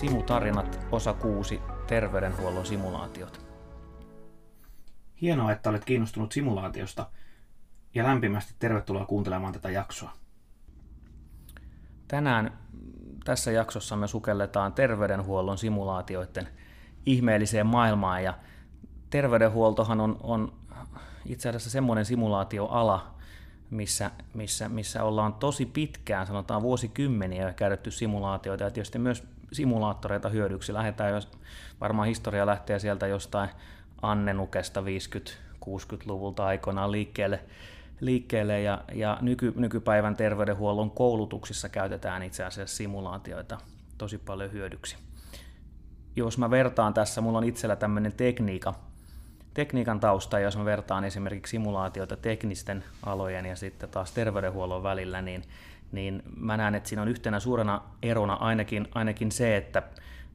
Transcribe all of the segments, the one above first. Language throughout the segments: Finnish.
Simutarinat, osa 6, terveydenhuollon simulaatiot. Hienoa, että olet kiinnostunut simulaatiosta ja lämpimästi tervetuloa kuuntelemaan tätä jaksoa. Tänään tässä jaksossa me sukelletaan terveydenhuollon simulaatioiden ihmeelliseen maailmaan ja terveydenhuoltohan on, on itse asiassa semmoinen simulaatioala, missä, missä, missä ollaan tosi pitkään, sanotaan vuosikymmeniä käytetty simulaatioita ja tietysti myös simulaattoreita hyödyksi. Lähdetään, jos varmaan historia lähtee sieltä jostain Annenukesta 50-60-luvulta aikoinaan liikkeelle, liikkeelle ja, ja nyky, nykypäivän terveydenhuollon koulutuksissa käytetään itse asiassa simulaatioita tosi paljon hyödyksi. Jos mä vertaan tässä, mulla on itsellä tämmöinen tekniikka, tekniikan tausta, jos mä vertaan esimerkiksi simulaatioita teknisten alojen ja sitten taas terveydenhuollon välillä, niin, niin mä näen, että siinä on yhtenä suurena erona ainakin, ainakin se, että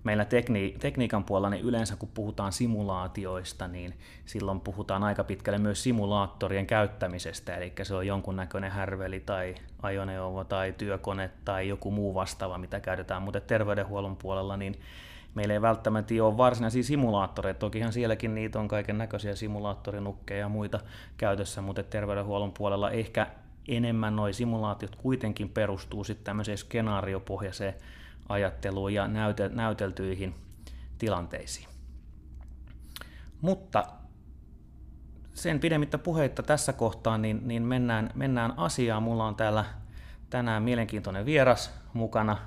meillä tekni, tekniikan puolella niin yleensä kun puhutaan simulaatioista, niin silloin puhutaan aika pitkälle myös simulaattorien käyttämisestä, eli se on jonkunnäköinen härveli tai ajoneuvo tai työkone tai joku muu vastaava, mitä käytetään, mutta terveydenhuollon puolella niin meillä ei välttämättä ole varsinaisia simulaattoreita, tokihan sielläkin niitä on kaiken näköisiä simulaattorinukkeja ja muita käytössä, mutta terveydenhuollon puolella ehkä enemmän nuo simulaatiot kuitenkin perustuu sitten tämmöiseen skenaariopohjaiseen ajatteluun ja näyteltyihin tilanteisiin. Mutta sen pidemmittä puheitta tässä kohtaa, niin, niin mennään, mennään asiaan. Mulla on täällä tänään mielenkiintoinen vieras mukana,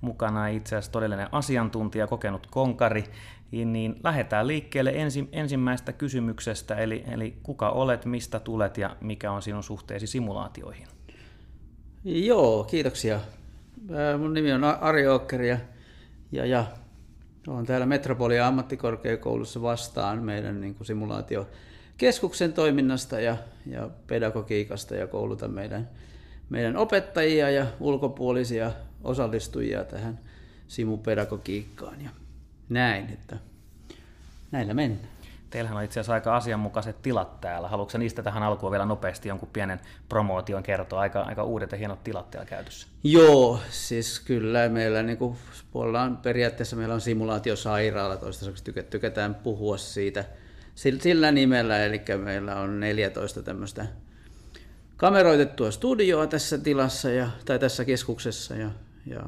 mukana itse asiassa todellinen asiantuntija, kokenut konkari, niin lähdetään liikkeelle ensi, ensimmäisestä kysymyksestä, eli, eli kuka olet, mistä tulet ja mikä on sinun suhteesi simulaatioihin? Joo, kiitoksia. Mun nimi on Ari Okker ja, ja, ja olen täällä Metropolia ammattikorkeakoulussa vastaan meidän niin kuin simulaatiokeskuksen toiminnasta ja, ja pedagogiikasta ja koulutan meidän, meidän opettajia ja ulkopuolisia osallistujia tähän simupedagogiikkaan. Ja näin, että näillä mennään. Teillähän on itse asiassa aika asianmukaiset tilat täällä. Haluatko niistä tähän alkuun vielä nopeasti jonkun pienen promootion kertoa? Aika, aika uudet ja hienot tilat täällä käytössä. Joo, siis kyllä meillä niin kuin, on, periaatteessa meillä on simulaatiosairaala, toistaiseksi tykä, tykätään puhua siitä sillä nimellä, eli meillä on 14 tämmöistä kameroitettua studioa tässä tilassa ja, tai tässä keskuksessa ja, ja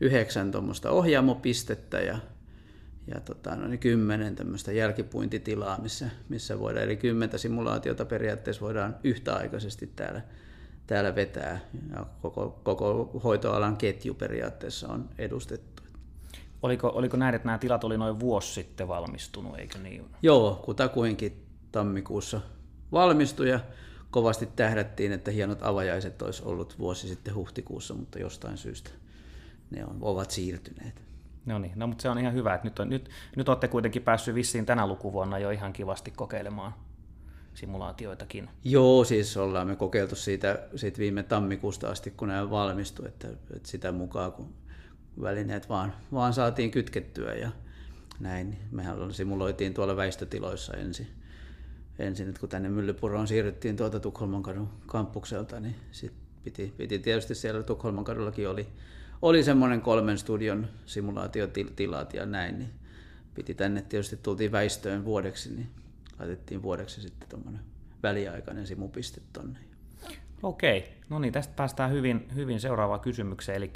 yhdeksän tuommoista ohjaamopistettä ja ja tota, no niin kymmenen tämmöistä jälkipuintitilaa, missä, missä voidaan, eli kymmentä simulaatiota periaatteessa voidaan yhtäaikaisesti täällä, täällä vetää. Ja koko, koko hoitoalan ketju periaatteessa on edustettu. Oliko, oliko näin, että nämä tilat oli noin vuosi sitten valmistunut, eikö niin? Joo, kutakuinkin tammikuussa valmistui ja kovasti tähdättiin, että hienot avajaiset olisi ollut vuosi sitten huhtikuussa, mutta jostain syystä ne on, ovat siirtyneet. No niin, no mutta se on ihan hyvä, että nyt, on, nyt, nyt olette kuitenkin päässyt vissiin tänä lukuvuonna jo ihan kivasti kokeilemaan simulaatioitakin. Joo, siis ollaan me kokeiltu siitä, siitä viime tammikuusta asti, kun nämä valmistui, että, että sitä mukaan kun välineet vaan, vaan saatiin kytkettyä ja näin. Mehän simuloitiin tuolla väistötiloissa ensin, ensin että kun tänne Myllypuroon siirryttiin tuolta Tukholman kadun kampukselta, niin sit piti, piti tietysti siellä Tukholman kadullakin oli oli semmoinen kolmen studion simulaatiotilat ja näin, niin piti tänne tietysti tultiin väistöön vuodeksi, niin laitettiin vuodeksi sitten tuommoinen väliaikainen simupiste tonne. Okei, no niin, tästä päästään hyvin, hyvin seuraavaan kysymykseen, eli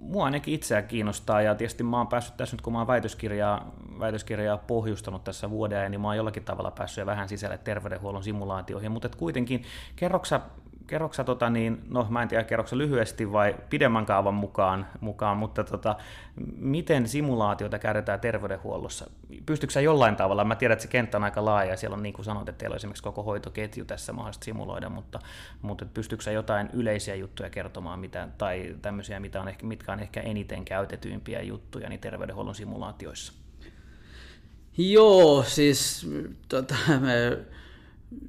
Mua ainakin itseä kiinnostaa, ja tietysti mä oon päässyt tässä nyt, kun mä oon väitöskirjaa, väitöskirjaa pohjustanut tässä vuoden ajan, niin mä oon jollakin tavalla päässyt vähän sisälle terveydenhuollon simulaatioihin, mutta kuitenkin kerroksa kerroksa, tota, niin, no mä en tiedä kerroksa lyhyesti vai pidemmän kaavan mukaan, mukaan mutta tota, miten simulaatiota käytetään terveydenhuollossa? Pystyykö jollain tavalla, mä tiedän, että se kenttä on aika laaja ja siellä on niin kuin sanoit, että teillä on esimerkiksi koko hoitoketju tässä mahdollista simuloida, mutta, mutta pystyykö jotain yleisiä juttuja kertomaan mitä, tai tämmöisiä, mitä on ehkä, mitkä on ehkä eniten käytetyimpiä juttuja niin terveydenhuollon simulaatioissa? Joo, siis tota, me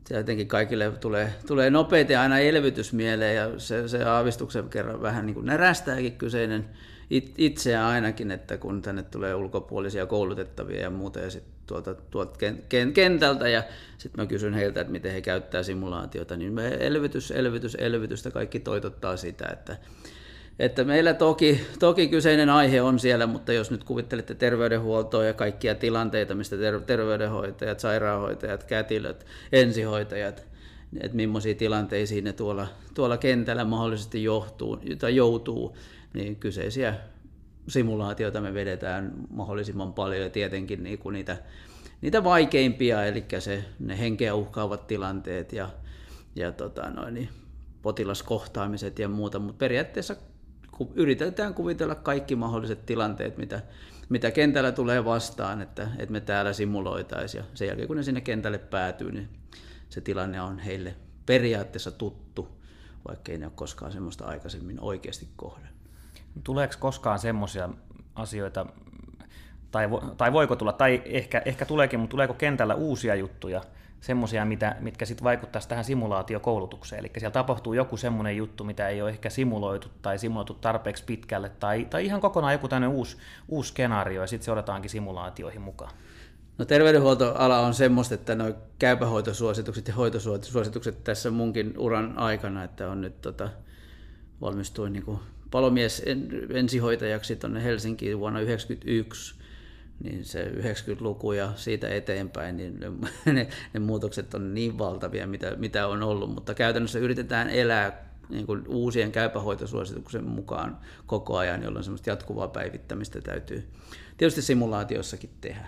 tietenkin kaikille tulee, tulee nopeita aina elvytys mieleen ja se, se aavistuksen kerran vähän niin kuin närästääkin kyseinen it, itseä ainakin, että kun tänne tulee ulkopuolisia koulutettavia ja muuta ja sitten tuolta, tuolta kentältä ja sitten mä kysyn heiltä, että miten he käyttää simulaatiota, niin me elvytys, elvytys, elvytystä kaikki toitottaa sitä, että että meillä toki, toki kyseinen aihe on siellä, mutta jos nyt kuvittelette terveydenhuoltoa ja kaikkia tilanteita, mistä ter- terveydenhoitajat, sairaanhoitajat, kätilöt, ensihoitajat, että millaisia tilanteisiin ne tuolla, tuolla kentällä mahdollisesti johtuu, tai joutuu, niin kyseisiä simulaatioita me vedetään mahdollisimman paljon ja tietenkin niin kuin niitä, niitä vaikeimpia, eli se, ne henkeä uhkaavat tilanteet ja, ja tota noin, niin potilaskohtaamiset ja muuta, mutta periaatteessa yritetään kuvitella kaikki mahdolliset tilanteet, mitä, mitä kentällä tulee vastaan, että, että me täällä simuloitaisiin ja sen jälkeen kun ne sinne kentälle päätyy, niin se tilanne on heille periaatteessa tuttu, vaikka ei ne ole koskaan semmoista aikaisemmin oikeasti kohdannut. Tuleeko koskaan semmoisia asioita, tai, vo, tai voiko tulla, tai ehkä, ehkä tuleekin, mutta tuleeko kentällä uusia juttuja, semmoisia, mitkä sitten vaikuttaisi tähän simulaatiokoulutukseen. Eli siellä tapahtuu joku semmoinen juttu, mitä ei ole ehkä simuloitu tai simuloitu tarpeeksi pitkälle, tai, tai ihan kokonaan joku tämmöinen uusi, uusi skenaario, ja sitten se odotetaankin simulaatioihin mukaan. No terveydenhuoltoala on semmoista, että nuo käypähoitosuositukset ja hoitosuositukset tässä munkin uran aikana, että on nyt tota, valmistuin niin kuin palomies ensihoitajaksi tuonne Helsinkiin vuonna 1991, niin se 90-luku ja siitä eteenpäin, niin ne, ne muutokset on niin valtavia, mitä, mitä on ollut, mutta käytännössä yritetään elää niin kuin uusien käypähoitosuosituksen mukaan koko ajan, jolloin semmoista jatkuvaa päivittämistä täytyy tietysti simulaatiossakin tehdä.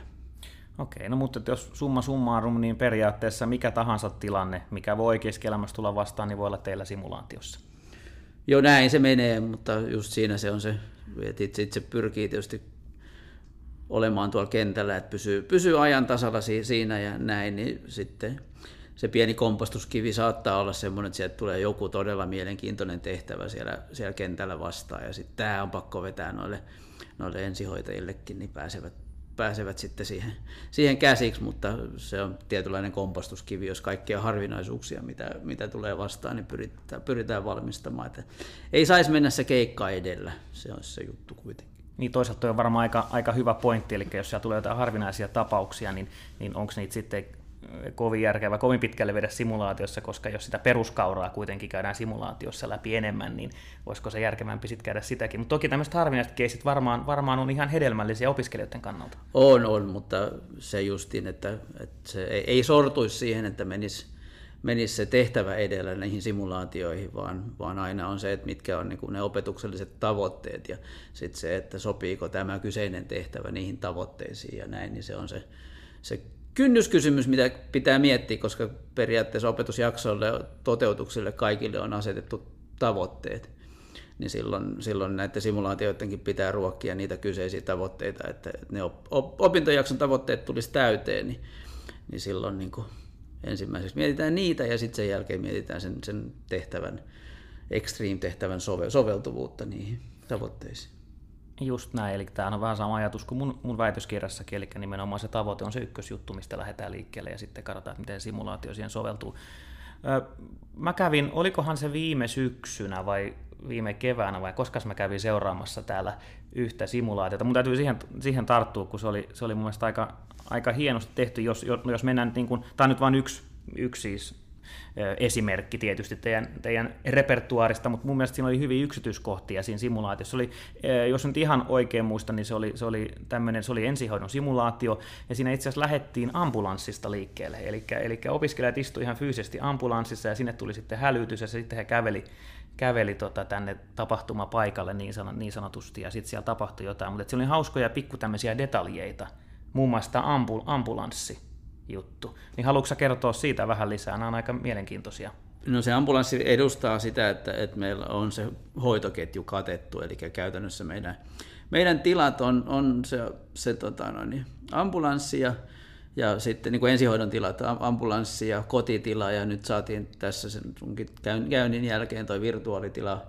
Okei, no mutta jos summa summarum, niin periaatteessa mikä tahansa tilanne, mikä voi keskielämässä tulla vastaan, niin voi olla teillä simulaatiossa. Joo, näin se menee, mutta just siinä se on se, että itse, itse pyrkii tietysti olemaan tuolla kentällä, että pysyy, pysyy ajan tasalla siinä ja näin, niin sitten se pieni kompostuskivi saattaa olla semmoinen, että sieltä tulee joku todella mielenkiintoinen tehtävä siellä, siellä kentällä vastaan, ja sitten tämä on pakko vetää noille, noille ensihoitajillekin, niin pääsevät pääsevät sitten siihen, siihen käsiksi, mutta se on tietynlainen kompostuskivi, jos kaikkia harvinaisuuksia, mitä, mitä tulee vastaan, niin pyritään, pyritään valmistamaan. Että ei saisi mennä se keikka edellä, se on se juttu kuitenkin. Niin toisaalta on varmaan aika, aika hyvä pointti, eli jos siellä tulee jotain harvinaisia tapauksia, niin, niin onko niitä sitten kovin järkevä kovin pitkälle vedä simulaatiossa, koska jos sitä peruskauraa kuitenkin käydään simulaatiossa läpi enemmän, niin voisiko se järkevämpi sitten käydä sitäkin. Mutta toki tämmöiset harvinaiset keisit varmaan, varmaan on ihan hedelmällisiä opiskelijoiden kannalta. On, on, mutta se justiin, että, että se ei, ei sortuisi siihen, että menisi menisi se tehtävä edellä näihin simulaatioihin, vaan, vaan aina on se, että mitkä on niin ne opetukselliset tavoitteet ja sitten se, että sopiiko tämä kyseinen tehtävä niihin tavoitteisiin ja näin, niin se on se, se kynnyskysymys, mitä pitää miettiä, koska periaatteessa opetusjaksoille toteutuksille kaikille on asetettu tavoitteet. Niin silloin, silloin näiden simulaatioidenkin pitää ruokkia niitä kyseisiä tavoitteita, että ne opintojakson tavoitteet tulisi täyteen, niin, niin silloin niin kuin ensimmäiseksi mietitään niitä ja sitten sen jälkeen mietitään sen, sen tehtävän, extreme-tehtävän soveltuvuutta niihin tavoitteisiin. Just näin, eli tämä on vähän sama ajatus kuin mun, mun väitöskirjassakin, eli nimenomaan se tavoite on se ykkösjuttu, mistä lähdetään liikkeelle ja sitten katsotaan, miten simulaatio siihen soveltuu. Mä kävin, olikohan se viime syksynä vai viime keväänä vai koska mä kävin seuraamassa täällä yhtä simulaatiota. Mun täytyy siihen, siihen tarttua, kun se oli, se oli mun mielestä aika, aika hienosti tehty, jos, jos mennään, niin kuin, tämä on nyt vain yksi, yksi siis esimerkki tietysti teidän, teidän repertuaarista, mutta mun mielestä siinä oli hyviä yksityiskohtia siinä simulaatiossa. Oli, jos nyt ihan oikein muista, niin se oli, se oli tämmöinen, se oli ensihoidon simulaatio, ja siinä itse asiassa lähettiin ambulanssista liikkeelle, eli, eli opiskelijat istuivat ihan fyysisesti ambulanssissa, ja sinne tuli sitten hälytys, ja sitten he käveli, käveli tota tänne tapahtumapaikalle niin, niin sanotusti, ja sitten siellä tapahtui jotain, mutta se oli hauskoja pikku tämmöisiä detaljeita, muun muassa tämä ambul, ambulanssi, juttu. Niin haluatko kertoa siitä vähän lisää? Nämä on aika mielenkiintoisia. No se ambulanssi edustaa sitä, että, että meillä on se hoitoketju katettu, eli käytännössä meidän, meidän tilat on, on se, se tota noin, ambulanssi ja, ja sitten niin kuin ensihoidon tilat, ambulanssi ja kotitila, ja nyt saatiin tässä sen käynnin jälkeen tuo virtuaalitila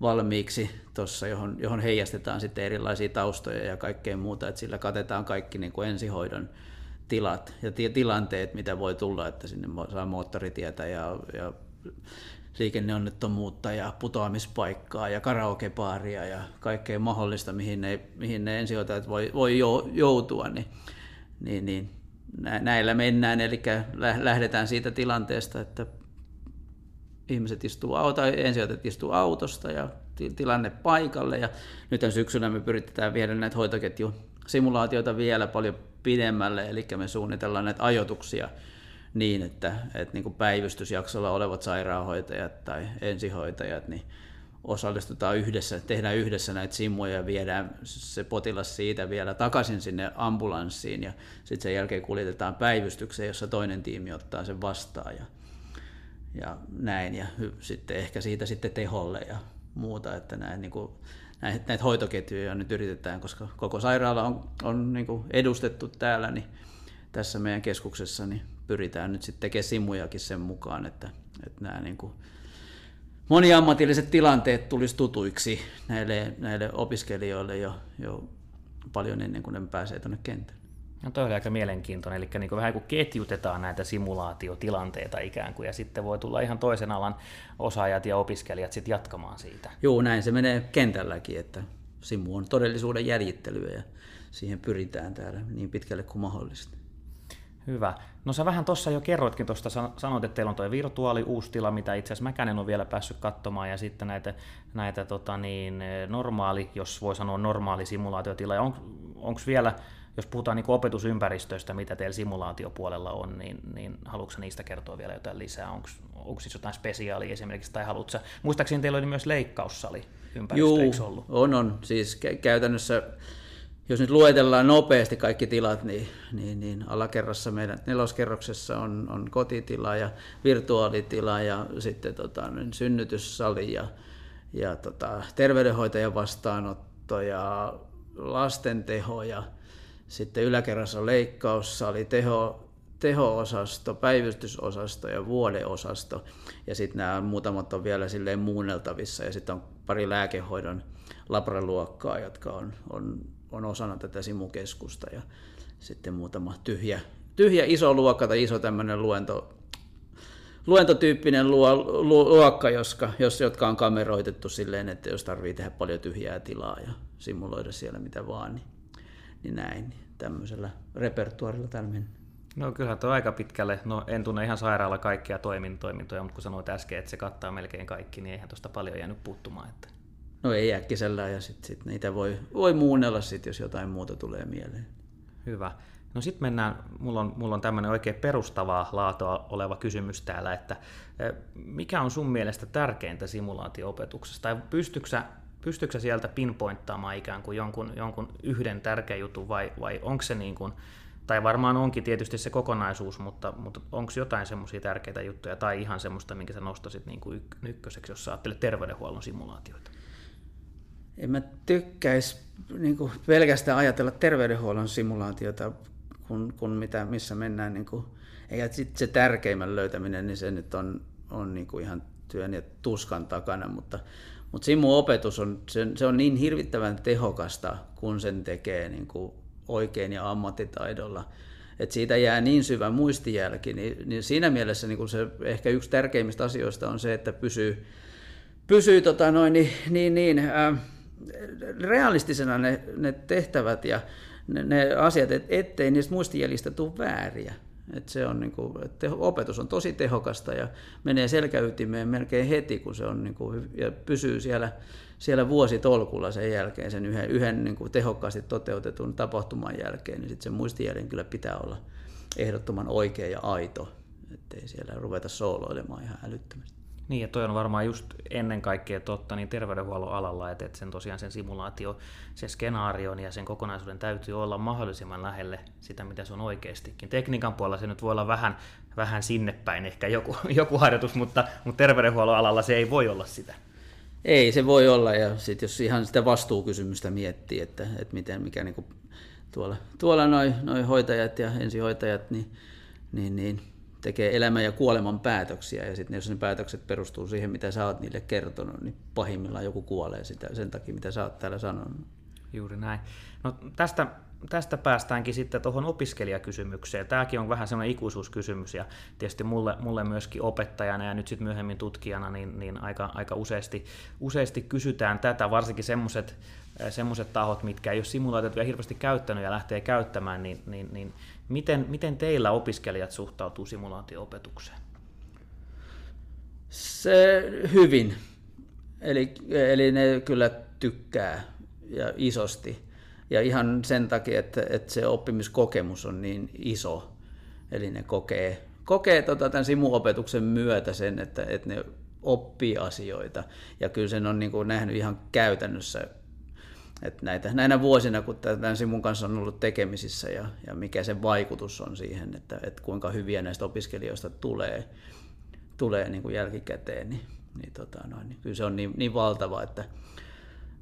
valmiiksi tuossa, johon, johon heijastetaan sitten erilaisia taustoja ja kaikkea muuta, että sillä katetaan kaikki niin kuin ensihoidon tilat ja tilanteet, mitä voi tulla, että sinne saa moottoritietä ja, ja liikenneonnettomuutta ja putoamispaikkaa ja karaokebaaria ja kaikkea mahdollista, mihin ne, mihin ne ensihoitajat voi, voi joutua, niin, niin, niin näillä mennään, eli lähdetään siitä tilanteesta, että ihmiset istuu auto, ensihoitajat istuu autosta ja tilanne paikalle. Ja nyt syksynä me pyritetään viedä näitä hoitoketjusimulaatioita vielä paljon pidemmälle, eli me suunnitellaan näitä ajoituksia niin, että, että niin kuin päivystysjaksolla olevat sairaanhoitajat tai ensihoitajat, niin osallistutaan yhdessä, tehdään yhdessä näitä simmoja ja viedään se potilas siitä vielä takaisin sinne ambulanssiin. Ja sitten sen jälkeen kuljetetaan päivystykseen, jossa toinen tiimi ottaa sen vastaan. Ja, ja näin ja sitten ehkä siitä sitten teholle ja muuta, että näin, niin kuin, näitä, näitä hoitoketjuja nyt yritetään, koska koko sairaala on, on niin kuin edustettu täällä, niin tässä meidän keskuksessa niin pyritään nyt sitten tekemään simujakin sen mukaan, että, että nämä niin kuin, moniammatilliset tilanteet tulisi tutuiksi näille, näille opiskelijoille jo, jo paljon ennen kuin ne pääsee tuonne kentälle. No toi oli aika mielenkiintoinen, eli niin kuin vähän kuin ketjutetaan näitä simulaatiotilanteita ikään kuin, ja sitten voi tulla ihan toisen alan osaajat ja opiskelijat sitten jatkamaan siitä. Joo, näin se menee kentälläkin, että simu on todellisuuden jäljittelyä ja siihen pyritään täällä niin pitkälle kuin mahdollista. Hyvä. No sä vähän tuossa jo kerroitkin tuosta, sanoit, että teillä on tuo virtuaali uusi tila, mitä itse asiassa mäkään en ole vielä päässyt katsomaan, ja sitten näitä, näitä tota niin, normaali, jos voi sanoa normaali simulaatiotila, ja on, onko vielä, jos puhutaan niin opetusympäristöistä, mitä teillä simulaatiopuolella on, niin, niin haluatko niistä kertoa vielä jotain lisää? Onko siis jotain spesiaalia esimerkiksi, tai haluatko muistaakseni teillä oli myös leikkaussali ympäristö, Joo, ollut? on, on. Siis käytännössä jos nyt luetellaan nopeasti kaikki tilat, niin, niin, niin alakerrassa meidän neloskerroksessa on, on kotitila ja virtuaalitila ja sitten tota, niin synnytyssali ja, ja tota, terveydenhoitajan vastaanotto ja lastenteho ja sitten yläkerrassa on leikkaussali, teho, teho-osasto, päivystysosasto ja vuodeosasto. Ja sitten nämä muutamat on vielä silleen muunneltavissa ja sitten on pari lääkehoidon labraluokkaa, jotka on, on on osana tätä simukeskusta ja sitten muutama tyhjä, tyhjä iso luokka tai iso tämmöinen luento, luentotyyppinen luo, lu, luokka, joska, jos, jotka on kameroitettu silleen, että jos tarvii tehdä paljon tyhjää tilaa ja simuloida siellä mitä vaan, niin, niin näin. Tämmöisellä repertuarilla täällä mennään. No kyllä tuo aika pitkälle, no en tunne ihan sairaala kaikkia toimintoja, mutta kun sanoit äsken, että se kattaa melkein kaikki, niin eihän tuosta paljon jäänyt puuttumaan. Että... No ei äkkisellä ja sitten sit niitä voi, voi muunnella sit, jos jotain muuta tulee mieleen. Hyvä. No sitten mennään, mulla on, mulla on tämmöinen oikein perustavaa laatua oleva kysymys täällä, että e, mikä on sun mielestä tärkeintä simulaatio-opetuksessa? Tai pystyksä, pystyksä sieltä pinpointtaamaan ikään kuin jonkun, jonkun yhden tärkeän jutun vai, vai onko se niin kuin, tai varmaan onkin tietysti se kokonaisuus, mutta, mutta onko jotain semmoisia tärkeitä juttuja tai ihan semmoista, minkä sä nostasit niin kuin ykköseksi, jos sä ajattelet terveydenhuollon simulaatioita? en mä tykkäisi niin kuin pelkästään ajatella terveydenhuollon simulaatiota, kun, kun mitä, missä mennään. Niin kuin, eikä sitten se tärkeimmän löytäminen, niin se nyt on, on niin kuin ihan työn ja tuskan takana, mutta, mutta simu-opetus on, se, se on niin hirvittävän tehokasta, kun sen tekee niin kuin oikein ja ammattitaidolla. että siitä jää niin syvä muistijälki, niin, niin siinä mielessä niin kuin se ehkä yksi tärkeimmistä asioista on se, että pysyy, pysyy tota noin, niin, niin, niin äh, realistisena ne, ne tehtävät ja ne, ne asiat, et, ettei niistä muistijäljistä tule vääriä. Et se on niinku, et teho, opetus on tosi tehokasta ja menee selkäytimeen melkein heti, kun se on niinku, ja pysyy siellä, siellä vuositolkulla sen jälkeen, sen yhden, yhden niinku, tehokkaasti toteutetun tapahtuman jälkeen, niin sit sen muistijäljen kyllä pitää olla ehdottoman oikea ja aito, ettei siellä ruveta sooloilemaan ihan älyttömästi. Niin, ja toi on varmaan just ennen kaikkea totta niin terveydenhuollon alalla, että, sen tosiaan sen simulaatio, se skenaarion ja sen kokonaisuuden täytyy olla mahdollisimman lähelle sitä, mitä se on oikeastikin. Tekniikan puolella se nyt voi olla vähän, vähän sinne päin ehkä joku, joku harjoitus, mutta, mutta terveydenhuollon alalla se ei voi olla sitä. Ei se voi olla, ja sitten jos ihan sitä vastuukysymystä miettii, että, että miten, mikä niinku tuolla, tuolla noin noi hoitajat ja ensihoitajat, niin, niin, niin tekee elämän ja kuoleman päätöksiä, ja sitten jos ne päätökset perustuu siihen, mitä sä oot niille kertonut, niin pahimmillaan joku kuolee sitä sen takia, mitä sä oot täällä sanonut. Juuri näin. No tästä, tästä päästäänkin sitten tuohon opiskelijakysymykseen. Tämäkin on vähän sellainen ikuisuuskysymys, ja tietysti mulle, mulle myöskin opettajana ja nyt sitten myöhemmin tutkijana, niin, niin aika, aika useasti, useasti kysytään tätä, varsinkin semmoiset semmoiset tahot, mitkä ei ole simulaatiota hirveästi käyttänyt ja lähtee käyttämään, niin, niin, niin Miten, miten teillä opiskelijat suhtautuu simulaatio-opetukseen? Se hyvin. Eli, eli ne kyllä tykkää ja isosti. Ja ihan sen takia, että, että se oppimiskokemus on niin iso. Eli ne kokee, kokee tota tämän simuopetuksen myötä sen, että, että ne oppii asioita. Ja kyllä sen on niin kuin nähnyt ihan käytännössä että näitä, näinä vuosina, kun tämän Simun kanssa on ollut tekemisissä ja, ja mikä se vaikutus on siihen, että, että kuinka hyviä näistä opiskelijoista tulee, tulee niin kuin jälkikäteen, niin, niin, tota noin, niin kyllä se on niin, niin valtava, että,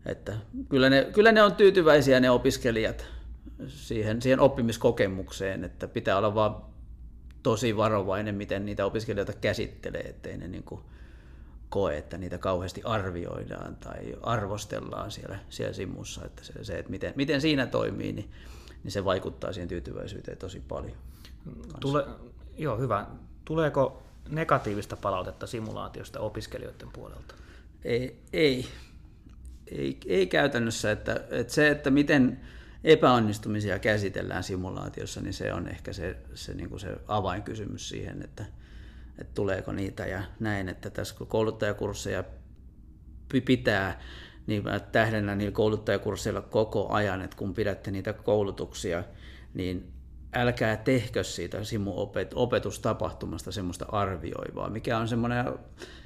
että kyllä, ne, kyllä ne on tyytyväisiä ne opiskelijat siihen, siihen oppimiskokemukseen, että pitää olla vaan tosi varovainen, miten niitä opiskelijoita käsittelee, ettei ne niin kuin, koe, että niitä kauheasti arvioidaan tai arvostellaan siellä, siellä simussa. Että se, se että miten, miten siinä toimii, niin, niin se vaikuttaa siihen tyytyväisyyteen tosi paljon. Tule, joo, hyvä. Tuleeko negatiivista palautetta simulaatiosta opiskelijoiden puolelta? Ei, ei, ei, ei käytännössä. Että, että se, että miten epäonnistumisia käsitellään simulaatiossa, niin se on ehkä se, se, niin kuin se avainkysymys siihen, että, että tuleeko niitä ja näin, että tässä kun kouluttajakursseja pitää, niin mä tähdennän niillä kouluttajakursseilla koko ajan, että kun pidätte niitä koulutuksia, niin älkää tehkö siitä simmu-opetustapahtumasta semmoista arvioivaa, mikä on semmoinen,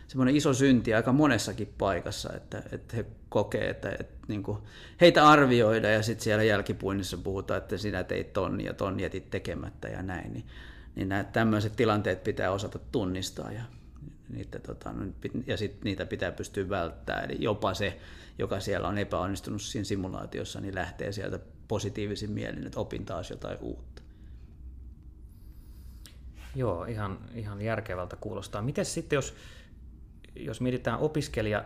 semmoinen iso synti aika monessakin paikassa, että, että he kokee, että, että niin kuin heitä arvioida ja sitten siellä jälkipuinnissa puhutaan, että sinä teit ton ja ton jätit tekemättä ja näin, niin niin nämä tämmöiset tilanteet pitää osata tunnistaa ja, niitä, tota, ja sit niitä pitää pystyä välttämään. Eli jopa se, joka siellä on epäonnistunut siinä simulaatiossa, niin lähtee sieltä positiivisin mielin, että opin taas jotain uutta. Joo, ihan, ihan järkevältä kuulostaa. Miten sitten, jos, jos mietitään opiskelija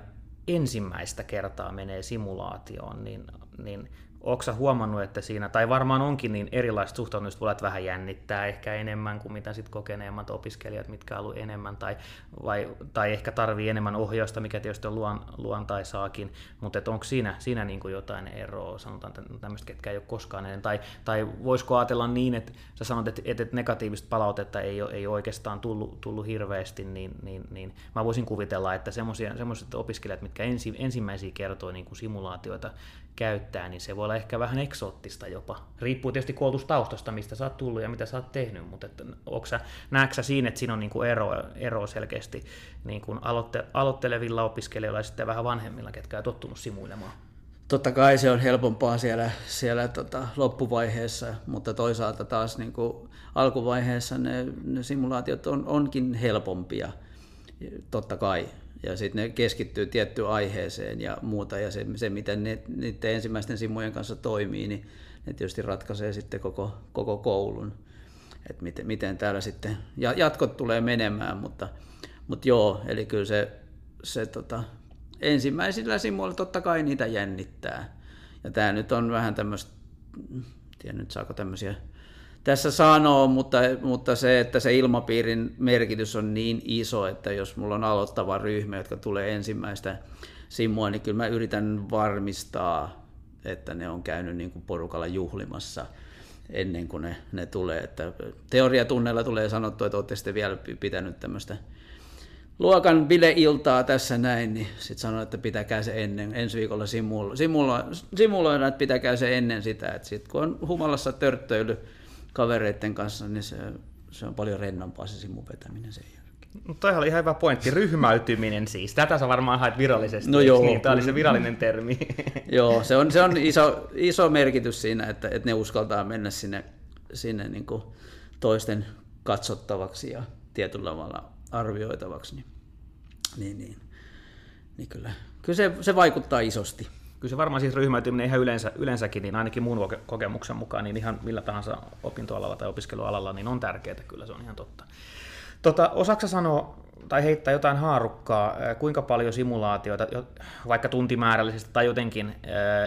ensimmäistä kertaa menee simulaatioon, niin, niin Onko huomannut, että siinä, tai varmaan onkin niin erilaiset suhtautumiset voi vähän jännittää ehkä enemmän kuin mitä sit kokeneemmat opiskelijat, mitkä ollut enemmän, tai, vai, tai ehkä tarvii enemmän ohjausta, mikä tietysti on luon, luontaisaakin, mutta onko siinä, siinä niin kuin jotain eroa, sanotaan tämmöistä, ketkä ei ole koskaan ennen, tai, tai voisiko ajatella niin, että sä sanot, että, että negatiivista palautetta ei ole, ei oikeastaan tullut, tullut hirveästi, niin, niin, niin mä voisin kuvitella, että semmoiset opiskelijat, mitkä ensi, ensimmäisiä kertoi niin kuin simulaatioita käyttää, niin se voi olla ehkä vähän eksoottista jopa. Riippuu tietysti koulutustaustasta, mistä sä oot tullut ja mitä sä oot tehnyt, mutta että, sä, näetkö sä siinä, että siinä on niin kuin ero, ero selkeästi niin kuin aloitte, aloittelevilla opiskelijoilla ja sitten vähän vanhemmilla, ketkä on tottunut simuilemaan? Totta kai se on helpompaa siellä, siellä tota, loppuvaiheessa, mutta toisaalta taas niin kuin alkuvaiheessa ne, ne simulaatiot on, onkin helpompia, totta kai ja sitten ne keskittyy tiettyyn aiheeseen ja muuta, ja se, se miten ne, niiden ensimmäisten simujen kanssa toimii, niin ne tietysti ratkaisee sitten koko, koko koulun, että miten, miten täällä sitten ja jatkot tulee menemään, mutta, mutta joo, eli kyllä se, se tota, ensimmäisillä simuilla totta kai niitä jännittää, ja tämä nyt on vähän tämmöistä, tiedän nyt saako tämmöisiä tässä sanoo, mutta, mutta se, että se ilmapiirin merkitys on niin iso, että jos mulla on aloittava ryhmä, jotka tulee ensimmäistä simua, niin kyllä mä yritän varmistaa, että ne on käynyt niin kuin porukalla juhlimassa ennen kuin ne, ne tulee. Että teoriatunnella tulee sanottu, että olette sitten vielä pitänyt tämmöistä luokan bileiltaa tässä näin, niin sitten sanoin, että pitäkää se ennen, ensi viikolla simulo, simulo, simuloida, että pitäkää se ennen sitä, että sitten kun on humalassa törttöily, kavereiden kanssa, niin se, se on paljon rennompaa se simun vetäminen sen jälkeen. No toi oli ihan hyvä pointti, ryhmäytyminen siis. Tätä sä varmaan haet virallisesti. No joo. Niin, tämä oli se virallinen termi. joo, se on, se on iso, iso merkitys siinä, että, että ne uskaltaa mennä sinne, sinne niin kuin toisten katsottavaksi ja tietyllä tavalla arvioitavaksi. Niin, niin, niin, niin kyllä, kyllä se, se vaikuttaa isosti kyllä se varmaan siis ryhmäytyminen ihan yleensä, yleensäkin, niin ainakin mun kokemuksen mukaan, niin ihan millä tahansa opintoalalla tai opiskelualalla, niin on tärkeää, kyllä se on ihan totta. Tota, osaksa sanoa tai heittää jotain haarukkaa, kuinka paljon simulaatioita, vaikka tuntimäärällisesti tai jotenkin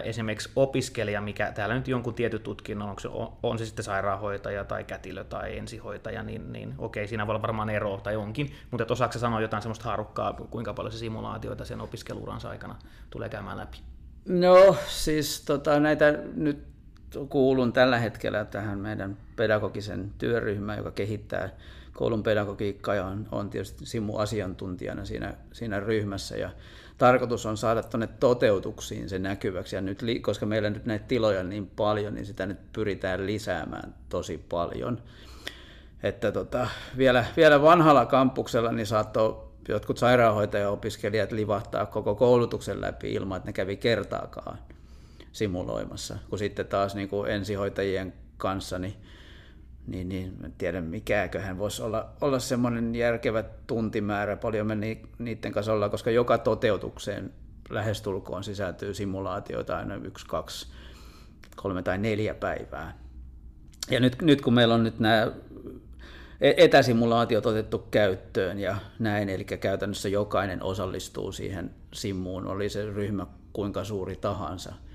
esimerkiksi opiskelija, mikä täällä nyt jonkun tietyn tutkinnon, onko se, on se sitten sairaanhoitaja tai kätilö tai ensihoitaja, niin, niin okei, siinä voi olla varmaan ero tai onkin, mutta osaako sanoa jotain sellaista haarukkaa, kuinka paljon se simulaatioita sen opiskeluuransa aikana tulee käymään läpi? No siis tota, näitä nyt kuulun tällä hetkellä tähän meidän pedagogisen työryhmään, joka kehittää koulun pedagogiikka ja on, on tietysti Simu asiantuntijana siinä, siinä ryhmässä ja tarkoitus on saada tuonne toteutuksiin se näkyväksi ja nyt, koska meillä nyt näitä tiloja on niin paljon, niin sitä nyt pyritään lisäämään tosi paljon. Että tota, vielä, vielä vanhalla kampuksella niin saattoi jotkut sairaanhoitajaopiskelijat livahtaa koko koulutuksen läpi ilman, että ne kävi kertaakaan simuloimassa, kun sitten taas niin kuin ensihoitajien kanssa, niin niin, niin en tiedä mikäköhän voisi olla, olla semmoinen järkevä tuntimäärä, paljon me niiden kanssa ollaan, koska joka toteutukseen lähestulkoon sisältyy simulaatioita aina yksi, kaksi, kolme tai neljä päivää. Ja nyt, nyt kun meillä on nyt nämä etäsimulaatiot otettu käyttöön ja näin, eli käytännössä jokainen osallistuu siihen simuun, oli se ryhmä kuinka suuri tahansa –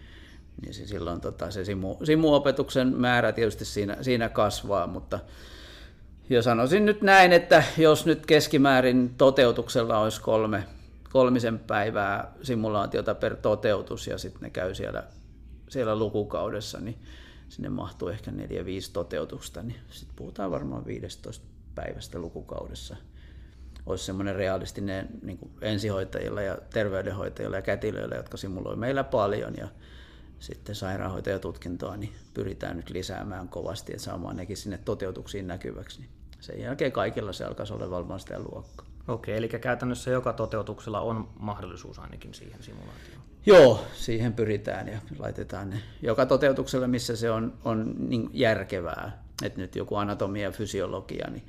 niin se silloin tota, se simu, simuopetuksen määrä tietysti siinä, siinä kasvaa, mutta ja sanoisin nyt näin, että jos nyt keskimäärin toteutuksella olisi kolme, kolmisen päivää simulaatiota per toteutus ja sitten ne käy siellä, siellä lukukaudessa, niin sinne mahtuu ehkä 4-5 toteutusta, niin sitten puhutaan varmaan 15 päivästä lukukaudessa. Olisi semmoinen realistinen niin ensihoitajilla ja terveydenhoitajilla ja kätilöillä, jotka simuloi meillä paljon ja sitten sairaanhoitajatutkintoa, niin pyritään nyt lisäämään kovasti, että saamaan nekin sinne toteutuksiin näkyväksi. Niin sen jälkeen kaikilla se alkaisi olla valmistajan luokka. Okei, eli käytännössä joka toteutuksella on mahdollisuus ainakin siihen simulaatioon. Joo, siihen pyritään ja laitetaan ne joka toteutuksella, missä se on, on niin järkevää. Että nyt joku anatomia ja fysiologia, niin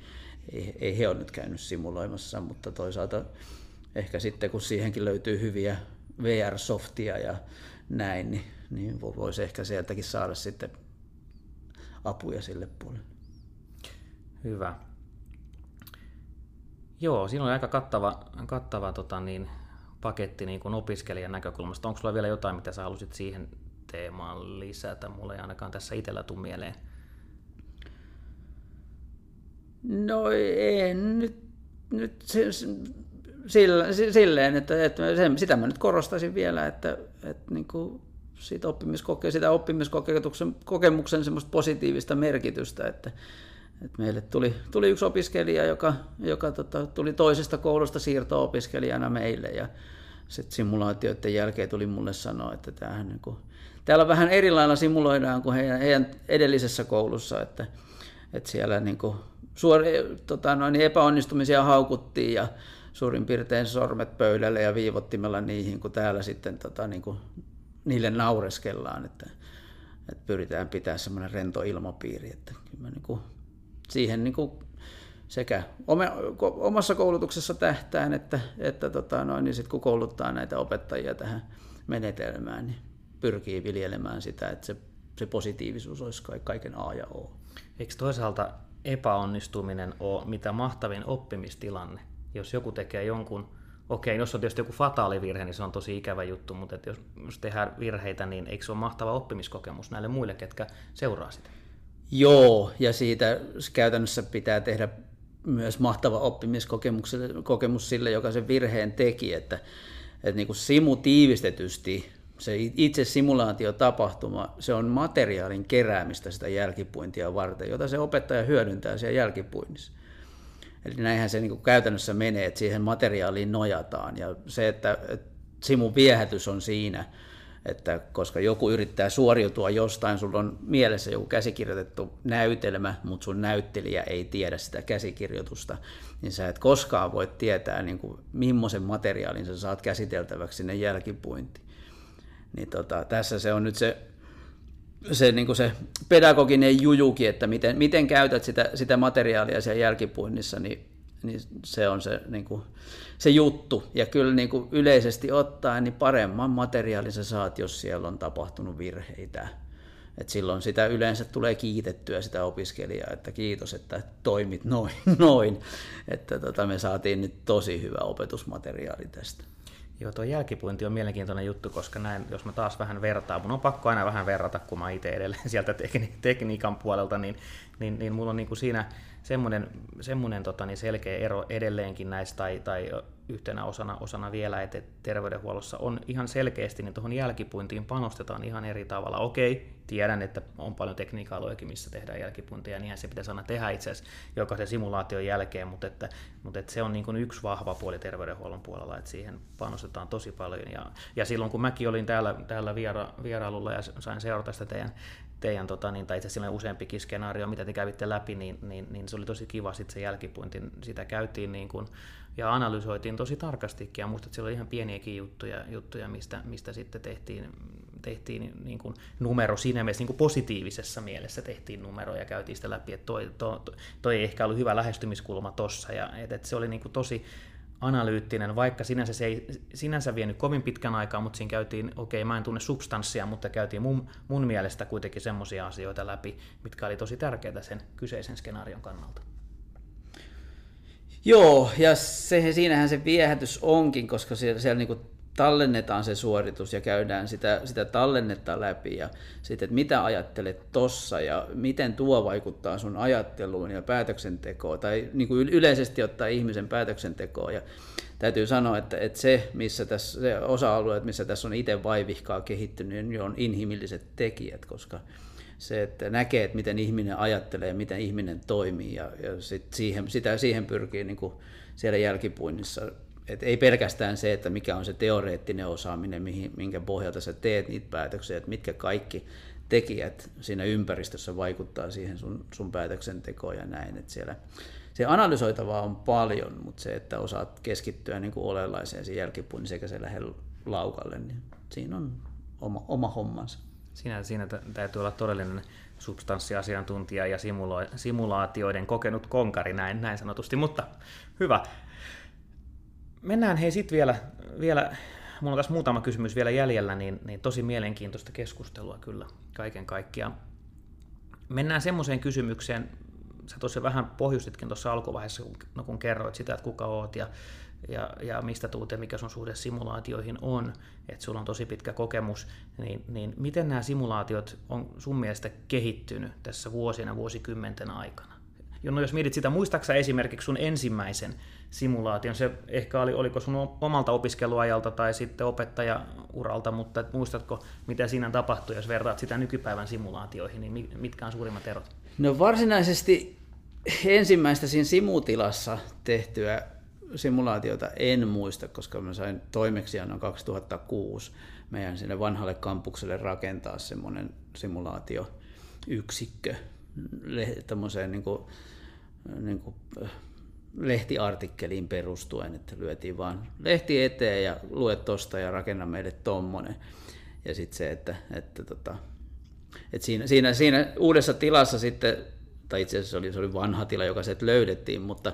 ei, ei he ole nyt käynyt simuloimassa, mutta toisaalta ehkä sitten kun siihenkin löytyy hyviä VR-softia ja näin, niin niin voisi ehkä sieltäkin saada sitten apuja sille puolelle. Hyvä. Joo, siinä on aika kattava, kattava tota niin, paketti niin kuin opiskelijan näkökulmasta. Onko sulla vielä jotain, mitä sä halusit siihen teemaan lisätä? Mulla ei ainakaan tässä itsellä tule mieleen. No ei nyt, nyt sillä, silleen, että, että sen, sitä mä nyt korostaisin vielä, että, että niin kuin siitä oppimiskoke- sitä oppimiskokemuksen kokemuksen semmoista positiivista merkitystä, että, että meille tuli, tuli yksi opiskelija, joka, joka tota, tuli toisesta koulusta siirto-opiskelijana meille. Ja sitten simulaatioiden jälkeen tuli mulle sanoa, että tämähän niin kuin, täällä vähän erilailla simuloidaan kuin heidän, heidän edellisessä koulussa, että, että siellä niin kuin suori, tota, noin, epäonnistumisia haukuttiin ja suurin piirtein sormet pöydälle ja viivottimella niihin, kun täällä sitten tota, niin kuin niille naureskellaan, että, että pyritään pitää semmoinen rento ilmapiiri, että kyllä niin kuin, siihen niin kuin sekä omassa koulutuksessa tähtään, että, että tota noin, niin sit kun kouluttaa näitä opettajia tähän menetelmään, niin pyrkii viljelemään sitä, että se, se positiivisuus olisi kaiken A ja O. Eikö toisaalta epäonnistuminen ole mitä mahtavin oppimistilanne? Jos joku tekee jonkun Okei, jos on tietysti joku fataali virhe, niin se on tosi ikävä juttu, mutta että jos, jos tehdään virheitä, niin eikö se ole mahtava oppimiskokemus näille muille, ketkä seuraa sitä? Joo, ja siitä käytännössä pitää tehdä myös mahtava oppimiskokemus sille, joka sen virheen teki, että, että niin kuin simu tiivistetysti, se itse simulaatiotapahtuma, se on materiaalin keräämistä sitä jälkipuintia varten, jota se opettaja hyödyntää siellä jälkipuinnissa. Eli näinhän se niin kuin käytännössä menee, että siihen materiaaliin nojataan. Ja se, että, että simun viehätys on siinä, että koska joku yrittää suoriutua jostain, sulla on mielessä joku käsikirjoitettu näytelmä, mutta sun näyttelijä ei tiedä sitä käsikirjoitusta, niin sä et koskaan voi tietää, niin kuin, millaisen materiaalin sä saat käsiteltäväksi sinne jälkipuintiin. Niin tota, tässä se on nyt se se, niin kuin se pedagoginen jujuki, että miten, miten käytät sitä, sitä materiaalia siellä jälkipuinnissa, niin, niin se on se, niin kuin, se juttu. Ja kyllä niin kuin yleisesti ottaen niin paremman materiaalin sä saat, jos siellä on tapahtunut virheitä. Et silloin sitä yleensä tulee kiitettyä sitä opiskelijaa, että kiitos, että toimit noin. noin. Että tota, me saatiin nyt tosi hyvä opetusmateriaali tästä. Joo, tuo jälkipuinti on mielenkiintoinen juttu, koska näin, jos mä taas vähän vertaan, mun on pakko aina vähän verrata, kun mä itse edelleen sieltä tekni- tekniikan puolelta, niin, niin, niin mulla on niin kuin siinä semmoinen, semmoinen tota, niin selkeä ero edelleenkin näistä, tai, tai yhtenä osana, osana vielä, että terveydenhuollossa on ihan selkeästi, niin tuohon jälkipuintiin panostetaan ihan eri tavalla. Okei, tiedän, että on paljon tekniikka-alojakin, missä tehdään jälkipuintia, ja niinhän se pitäisi aina tehdä itse asiassa jokaisen simulaation jälkeen, mutta, että, mutta että se on niin kuin yksi vahva puoli terveydenhuollon puolella, että siihen panostetaan tosi paljon. Ja, ja silloin kun mäkin olin täällä, täällä viera, vierailulla ja sain seurata sitä teidän, teidän tota, niin, tai itse asiassa useampikin skenaario, mitä te kävitte läpi, niin, niin, niin se oli tosi kiva sitten se jälkipuinti. Sitä käytiin niin kuin, ja analysoitiin tosi tarkastikin, ja muistat, että siellä oli ihan pieniäkin juttuja, juttuja mistä, mistä sitten tehtiin, tehtiin niin kuin numero siinä mielessä niin kuin positiivisessa mielessä tehtiin numero ja käytiin sitä läpi, että toi, toi, toi ei ehkä ollut hyvä lähestymiskulma tossa, ja että, että se oli niin kuin tosi analyyttinen, vaikka sinänsä se ei sinänsä vienyt kovin pitkän aikaa, mutta siinä käytiin, okei, okay, mä en tunne substanssia, mutta käytiin mun, mun mielestä kuitenkin semmoisia asioita läpi, mitkä oli tosi tärkeitä sen kyseisen skenaarion kannalta. Joo, ja se, siinähän se viehätys onkin, koska siellä, siellä niin tallennetaan se suoritus ja käydään sitä, sitä tallennetta läpi ja sitten, että mitä ajattelet tossa ja miten tuo vaikuttaa sun ajatteluun ja päätöksentekoon tai niin kuin yleisesti ottaa ihmisen päätöksentekoon. Ja täytyy sanoa, että, että se, missä tässä, se osa-alueet, missä tässä on itse vaivihkaa kehittynyt, niin on inhimilliset tekijät, koska se, että näkee, että miten ihminen ajattelee ja miten ihminen toimii ja, ja sit siihen, sitä, siihen pyrkii niin kuin siellä jälkipuinnissa. Et ei pelkästään se, että mikä on se teoreettinen osaaminen, mihin, minkä pohjalta sä teet niitä päätöksiä, että mitkä kaikki tekijät siinä ympäristössä vaikuttaa siihen sun, sun päätöksentekoon ja näin. Että siellä, se analysoitavaa on paljon, mutta se, että osaat keskittyä niin kuin olenlaiseen sen jälkipuinnin sekä se lähellä laukalle, niin siinä on oma, oma hommansa. Siinä, siinä täytyy olla todellinen substanssiasiantuntija ja simula- simulaatioiden kokenut konkari, näin, näin sanotusti, mutta hyvä. Mennään hei sitten vielä, vielä, mulla on tässä muutama kysymys vielä jäljellä, niin, niin tosi mielenkiintoista keskustelua kyllä kaiken kaikkiaan. Mennään semmoiseen kysymykseen, sä tuossa vähän pohjustitkin tuossa alkuvaiheessa, kun, no kun kerroit sitä, että kuka oot ja ja, ja mistä tuut ja mikä sun suhde simulaatioihin on, että sulla on tosi pitkä kokemus, niin, niin miten nämä simulaatiot on sun mielestä kehittynyt tässä vuosina, vuosikymmenten aikana? No jos mietit sitä, muistaaksä esimerkiksi sun ensimmäisen simulaation, se ehkä oli, oliko sun omalta opiskeluajalta tai sitten opettajauralta, mutta et muistatko, mitä siinä tapahtui, jos vertaat sitä nykypäivän simulaatioihin, niin mitkä on suurimmat erot? No varsinaisesti ensimmäistä siinä simutilassa tehtyä simulaatiota en muista, koska mä sain toimeksiannon 2006 meidän sinne vanhalle kampukselle rakentaa semmoinen simulaatioyksikkö tämmöiseen niin kuin, niin kuin lehtiartikkeliin perustuen, että lyötiin vaan lehti eteen ja lue tosta ja rakenna meille tommonen. Ja sitten se, että, että, tota, että siinä, siinä, siinä, uudessa tilassa sitten, tai itse asiassa se oli, se oli vanha tila, joka se löydettiin, mutta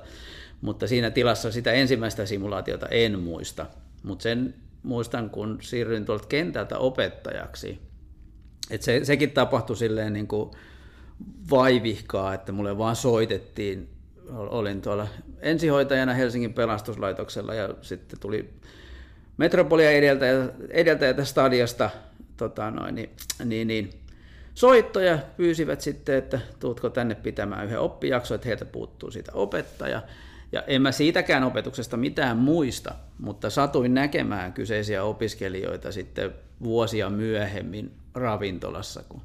mutta siinä tilassa sitä ensimmäistä simulaatiota en muista. Mutta sen muistan, kun siirryin tuolta kentältä opettajaksi. Et se, sekin tapahtui silleen niin kuin vaivihkaa, että mulle vaan soitettiin. Olin tuolla ensihoitajana Helsingin pelastuslaitoksella ja sitten tuli Metropolia edeltäjä, edeltäjältä stadiosta tota noin, niin, niin, niin, soittoja pyysivät sitten, että tuutko tänne pitämään yhden oppijakson, että heiltä puuttuu siitä opettaja. Ja en mä siitäkään opetuksesta mitään muista, mutta satuin näkemään kyseisiä opiskelijoita sitten vuosia myöhemmin ravintolassa, kun